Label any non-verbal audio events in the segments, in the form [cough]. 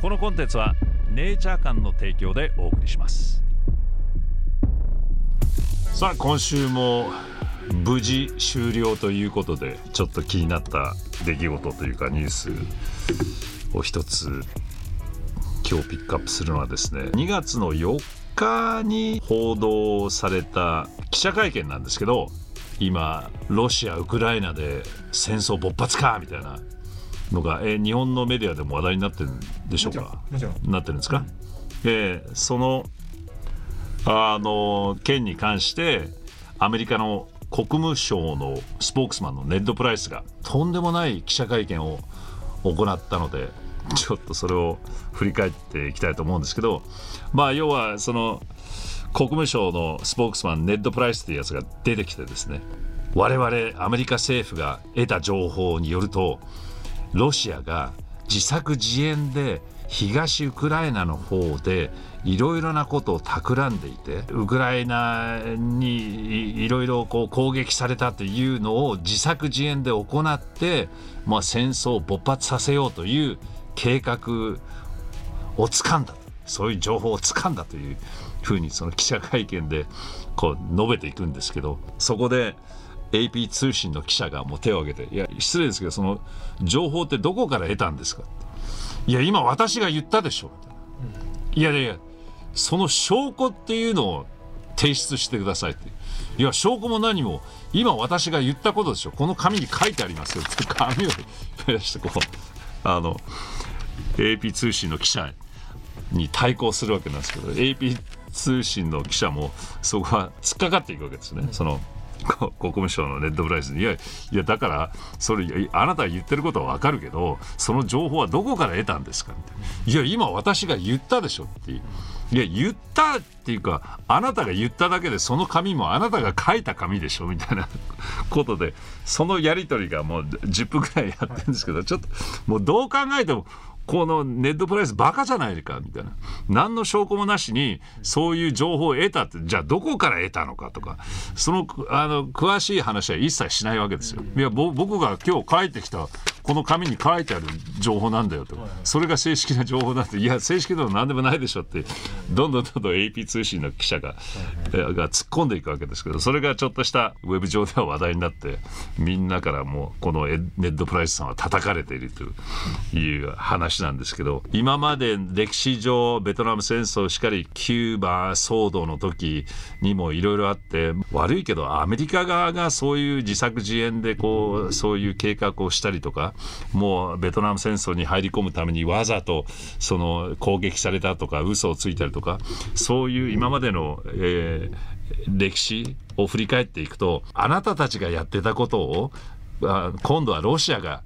このコンテンツはネイチャー館の提供でお送りします。さあ今週も無事終了ということでちょっと気になった出来事というかニュースを一つ今日ピックアップするのはですね2月の4日に報道された記者会見なんですけど今ロシアウクライナで戦争勃発かみたいなのが、えー、日本のメディアでも話題になってるんでしょうか？なってるんですか、えー、そのあの件に関してアメリカの国務省のスポークスマンのネッド・プライスがとんでもない記者会見を行ったので [laughs] ちょっとそれを振り返っていきたいと思うんですけどまあ要はその国務省のスポークスマンネッド・プライスというやつが出てきてですね我々アメリカ政府が得た情報によるとロシアが自作自演で東ウクライナの方でいろいろなことを企んでいてウクライナにいろいろ攻撃されたというのを自作自演で行って、まあ、戦争を勃発させようという計画をつかんだ。そういう情報をつかんだというふうにその記者会見でこう述べていくんですけどそこで AP 通信の記者がもう手を挙げて「いや失礼ですけどその情報ってどこから得たんですか?」いや今私が言ったでしょ」いやいやいやその証拠っていうのを提出してください」って「いや証拠も何も今私が言ったことでしょこの紙に書いてありますよ」って紙を出してこうあの AP 通信の記者に対抗するわけなんですけど AP 通信の記者もそこは突っかかっていくわけですね。その [laughs] 国務省のネットプライスに。いやいやだからそれあなたが言ってることは分かるけどその情報はどこから得たんですか？みたいな。いや今私が言ったでしょっていや言ったっていうかあなたが言っただけでその紙もあなたが書いた紙でしょ？みたいな [laughs] ことでそのやり取りがもう10分ぐらいやってるんですけどちょっともうどう考えてもこのネットプライスバカじゃないかみたいな何の証拠もなしにそういう情報を得たってじゃあどこから得たのかとかそのあの詳しい話は一切しないわけですよ。いや僕が今日帰ってきたこの紙に書いてある情報なんだよと。それが正式な情報なんていや正式でも何でもないでしょってどんどんどんどん AP 通信の記者がが突っ込んでいくわけですけどそれがちょっとしたウェブ上では話題になってみんなからもうこのネッドプライスさんは叩かれているという話なんですけど今まで歴史上ベトナム戦争しかりキューバ騒動の時にもいろいろあって悪いけどアメリカ側がそういう自作自演でこうそういう計画をしたりとかもうベトナム戦争に入り込むためにわざとその攻撃されたとか嘘をついたりとかそういう今までの、えー、歴史を振り返っていくとあなたたちがやってたことを今度はロシアが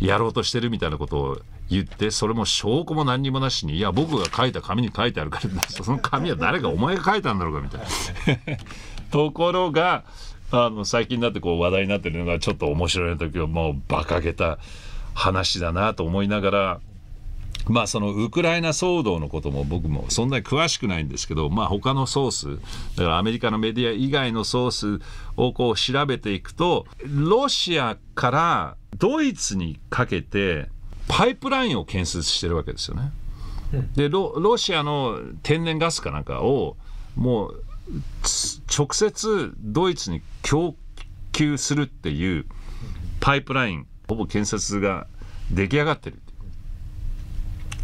やろうとしてるみたいなことを言ってそれも証拠も何にもなしにいや僕が書いた紙に書いてあるからその紙は誰がお前が書いたんだろうかみたいな。ところがあの最近になってこう話題になってるのがちょっと面白い時はもう馬鹿げた話だなと思いながらまあそのウクライナ騒動のことも僕もそんなに詳しくないんですけど、まあ、他のソースだからアメリカのメディア以外のソースをこう調べていくとロシアからドイツにかけてパイプラインを建設してるわけですよね。でロシアの天然ガスかなんかをもう直接ドイツに供給するっていうパイプラインほぼ建設が出来上がってる。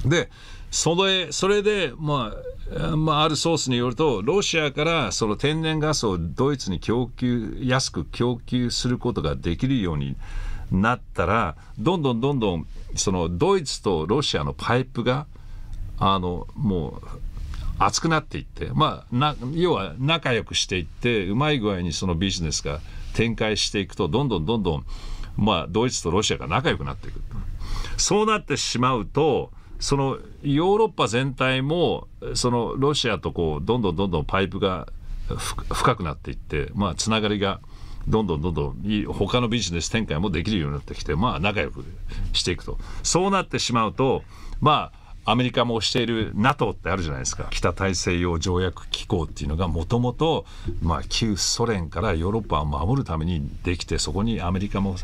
でそれそれで、まあ、まあ、あるソースによるとロシアからその天然ガスをドイツに供給安く供給することができるようになったらどんどんどんどんそのドイツとロシアのパイプがあのもう熱くなっていって、まあ、な要は仲良くしていってうまい具合にそのビジネスが展開していくとどんどんどんどん、まあ、ドイツとロシアが仲良くなっていく。そうなってしまうとそのヨーロッパ全体もそのロシアとこうどんどんどんどんパイプが深くなっていって、まあ、つながりがどんどんどんどん他のビジネス展開もできるようになってきて、まあ、仲良くしていくと。そうなってしまうとまあアメリカもしている NATO ってあるじゃないですか。北大西洋条約機構っていうのがもともと旧ソ連からヨーロッパを守るためにできてそこにアメリカも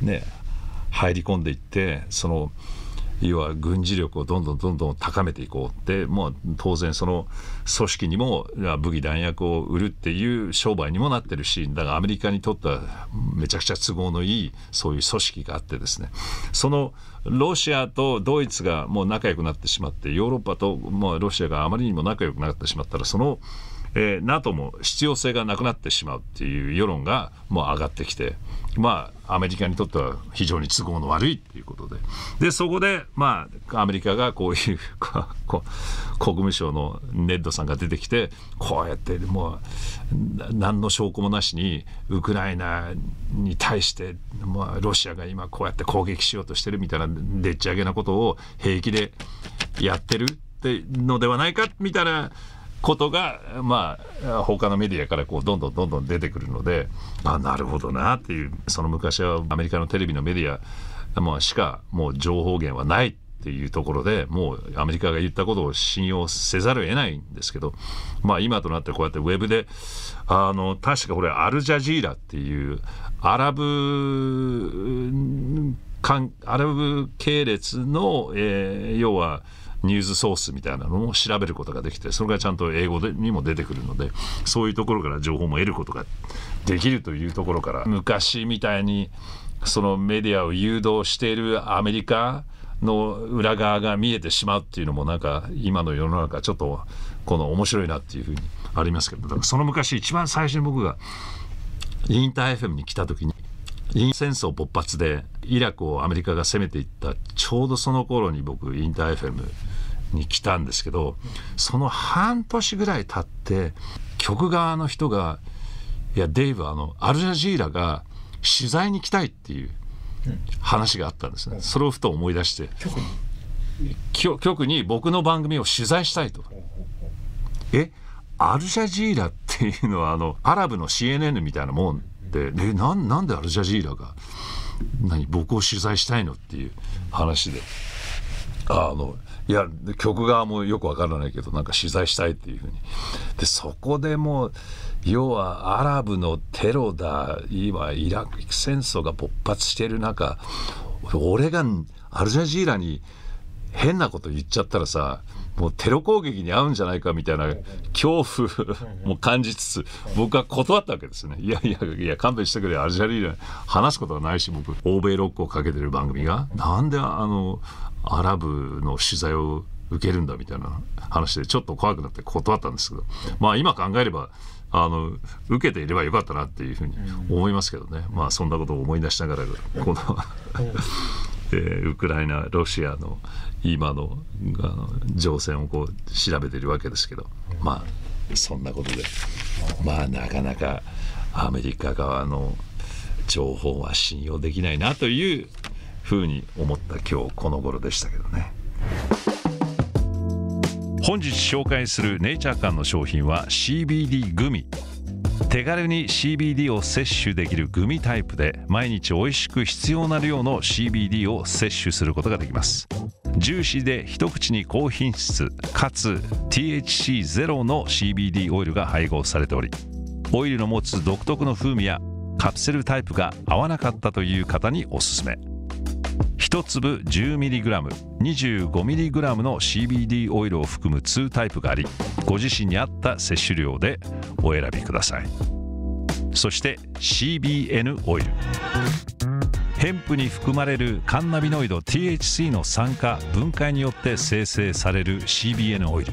ね入り込んでいってその要は軍事力をどんどんどんどん高めていこうでもう当然その組織にも武器弾薬を売るっていう商売にもなってるしだからアメリカにとってはめちゃくちゃ都合のいいそういう組織があってですね。そのロシアとドイツがもう仲良くなってしまってヨーロッパともうロシアがあまりにも仲良くなってしまったらそのえー、NATO も必要性がなくなってしまうっていう世論がもう上がってきて、まあ、アメリカにとっては非常に都合の悪いっていうことで。でそこで、まあ、アメリカがこういう国務省のネッドさんが出てきてこうやってもう何の証拠もなしにウクライナに対して、まあ、ロシアが今こうやって攻撃しようとしてるみたいなでっち上げなことを平気でやってるってのではないかみたいなことがまあ他のメディアからこうどんどんどんどん出てくるのであなるほどなっていうその昔はアメリカのテレビのメディア、まあ、しかもう情報源はないっていうところでもうアメリカが言ったことを信用せざるを得ないんですけど、まあ、今となってこうやってウェブであの確かこれアルジャジーラっていうアラブアラブ系列の、えー、要はニュースソースみたいなのを調べることができてそれがちゃんと英語でにも出てくるのでそういうところから情報も得ることができるというところから昔みたいにそのメディアを誘導しているアメリカの裏側が見えてしまうっていうのもなんか今の世の中ちょっとこの面白いなっていうふうにありますけどだからその昔一番最初に僕がインター FM に来た時にイン戦争勃発でイラクをアメリカが攻めていったちょうどその頃に僕インター FM に来たんですけどその半年ぐらい経って局側の人が「いやデイブあのアルジャジーラが取材に来たい」っていう話があったんですね、それをふと思い出して局に？僕の番組を取材したいと。えアルジャジーラっていうのはあのアラブの CNN みたいなもんでえななんでアルジャジーラが何僕を取材したいのっていう話であのいや局側もよくわからないけどなんか取材したいっていうふうに。でそこでもう要はアラブのテロだ今イラク戦争が勃発している中俺がアルジャジーラに変なこと言っちゃったらさもうテロ攻撃に遭うんじゃないかみたいな恐怖も感じつつ僕は断ったわけですね。いやいやいや勘弁してくれアルジャリーラ話すことはないし僕欧米ロックをかけてる番組が。なんであのアラブの取材を受けるんだみたいな話でちょっと怖くなって断ったんですけどまあ今考えればあの受けていればよかったなっていうふうに思いますけどね、まあそんなことを思い出しながらこの [laughs] えー、ウクライナロシアの今のあの情勢をこう調べてるわけですけどまあそんなことでまあなかなかアメリカ側の情報は信用できないなというふうに思った今日この頃でしたけどね。本日紹介するネイチャー館の商品は CBD グミ。手軽に CBD を摂取できるグミタイプで毎日美味しく必要な量の CBD を摂取することができます。ジューシーで一口に高品質かつ THC ゼロの CBD オイルが配合されておりオイルの持つ独特の風味やカプセルタイプが合わなかったという方におすすめ。1粒 10mg、25mg の CBD オイルを含む2タイプがあり、ご自身に合った摂取量でお選びください。そして CBN オイル。ヘンプに含まれるカンナビノイド THC の酸化分解によって生成される CBN オイル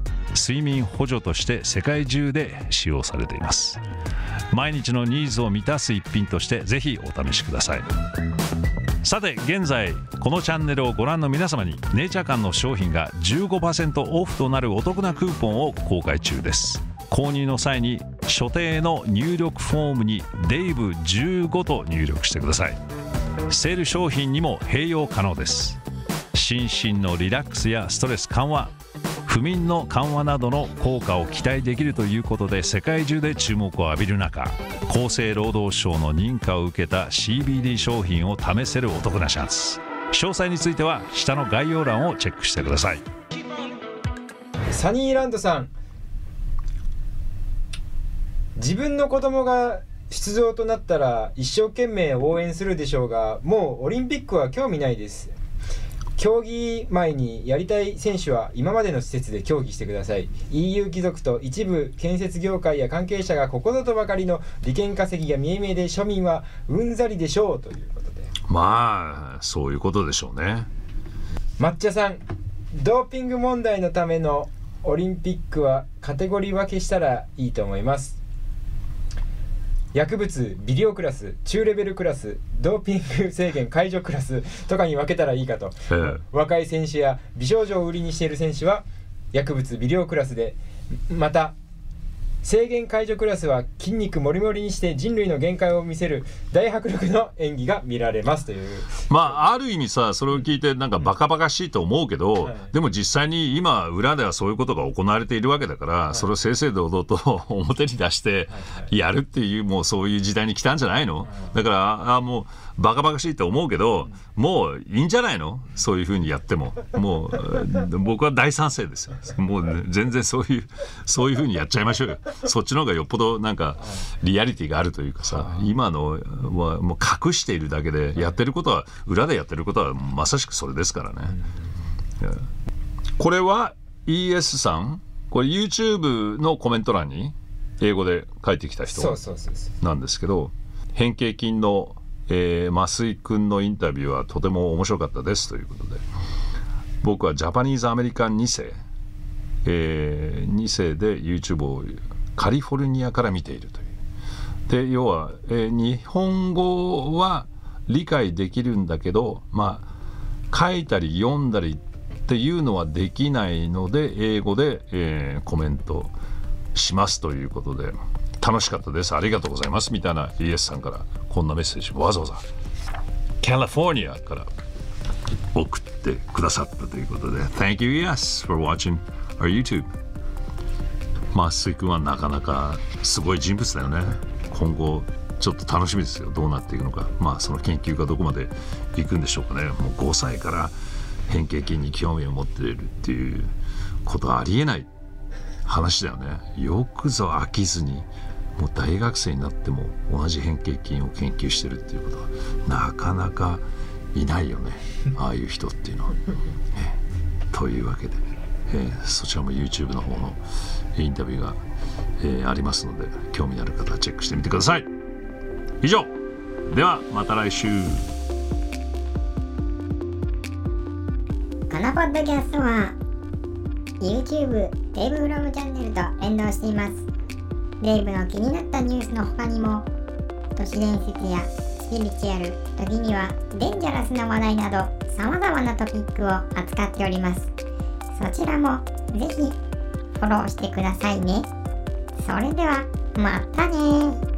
睡眠補助として世界中で使用されています。毎日のニーズを満たす一品としてぜひお試しください。さて現在このチャンネルをご覧の皆様にネイチャー館の商品が15%オフとなるお得なクーポンを公開中です。購入の際に所定の入力フォームにデイブ15と入力してください。セール商品にも併用可能です。心身のリラックスやストレス緩和不眠の緩和などの効果を期待できるということで世界中で注目を浴びる中厚生労働省の認可を受けた CBD 商品を試せるお得なチャンス。詳細については下の概要欄をチェックしてください。サニーランドさん。自分の子供が出場となったら一生懸命応援するでしょうがもうオリンピックは興味ないです。競技前にやりたい選手は今までの施設で競技してください。EU 貴族と一部建設業界や関係者がここぞとばかりの利権稼ぎが見え見えで庶民はうんざりでしょうということで。まあそういうことでしょうね。抹茶さんドーピング問題のためのオリンピックはカテゴリー分けしたらいいと思います薬物微量クラス中レベルクラスドーピング制限解除クラス [laughs] とかに分けたらいいかと、ええ。若い選手や美少女を売りにしている選手は薬物微量クラスでまた制限解除クラスは筋肉もりもりにして人類の限界を見せる大迫力の演技が見られますという。まあある意味さそれを聞いてなんかバカバカしいと思うけど、はい。でも実際に今裏ではそういうことが行われているわけだから、それを正々堂々と [laughs] 表に出してやるっていうもうそういう時代に来たんじゃないの、だからあもうバカバカしいと思うけど、もういいんじゃないの？そういうふうにやっても。もう [laughs] 僕は大賛成ですよ。もう、ね、全然そういうそういうふうにやっちゃいましょうよそっちの方がよっぽどなんかリアリティがあるというかさ今のはもう隠しているだけでやってることは裏でやってることはまさしくそれですからね。これは ES さんこれ YouTube のコメント欄に英語で書いてきた人なんですけど変形筋の、えー増井君のインタビューはとても面白かったですということで。僕はジャパニーズアメリカン2世、え2世で YouTube をカリフォルニアから見ているという。で要は、えー日本語は理解できるんだけどまあ書いたり読んだりっていうのはできないので英語で、えーコメントしますということで楽しかったです。ありがとうございます。みたいな ES さんからこんなメッセージわざわざ。カリフォルニアから送ってくださったということで。Thank you ES for watching our YouTube. まあ水君はなかなかすごい人物だよね。今後ちょっと楽しみですよ。どうなっていくのか。まあその研究がどこまで行くんでしょうかね。もう5歳から変形筋に興味を持っているっていうことはありえない話だよね。よくぞ飽きずにもう大学生になっても同じ変形筋を研究してるっていうことはなかなかいないよね。[laughs] ああいう人っていうのは。ええというわけで、えーそちらも YouTube の方のインタビューが、えーありますので興味のある方はチェックしてみてください。以上。ではまた来週。このポッドキャストは YouTube デイブフロムチャンネルと連動しています。デイブの気になったニュースの他にも都市伝説やスピリチュアル時にはデンジャラスな話題など様々なトピックを扱っております。そちらもぜひフォローしてくださいね。それではまたね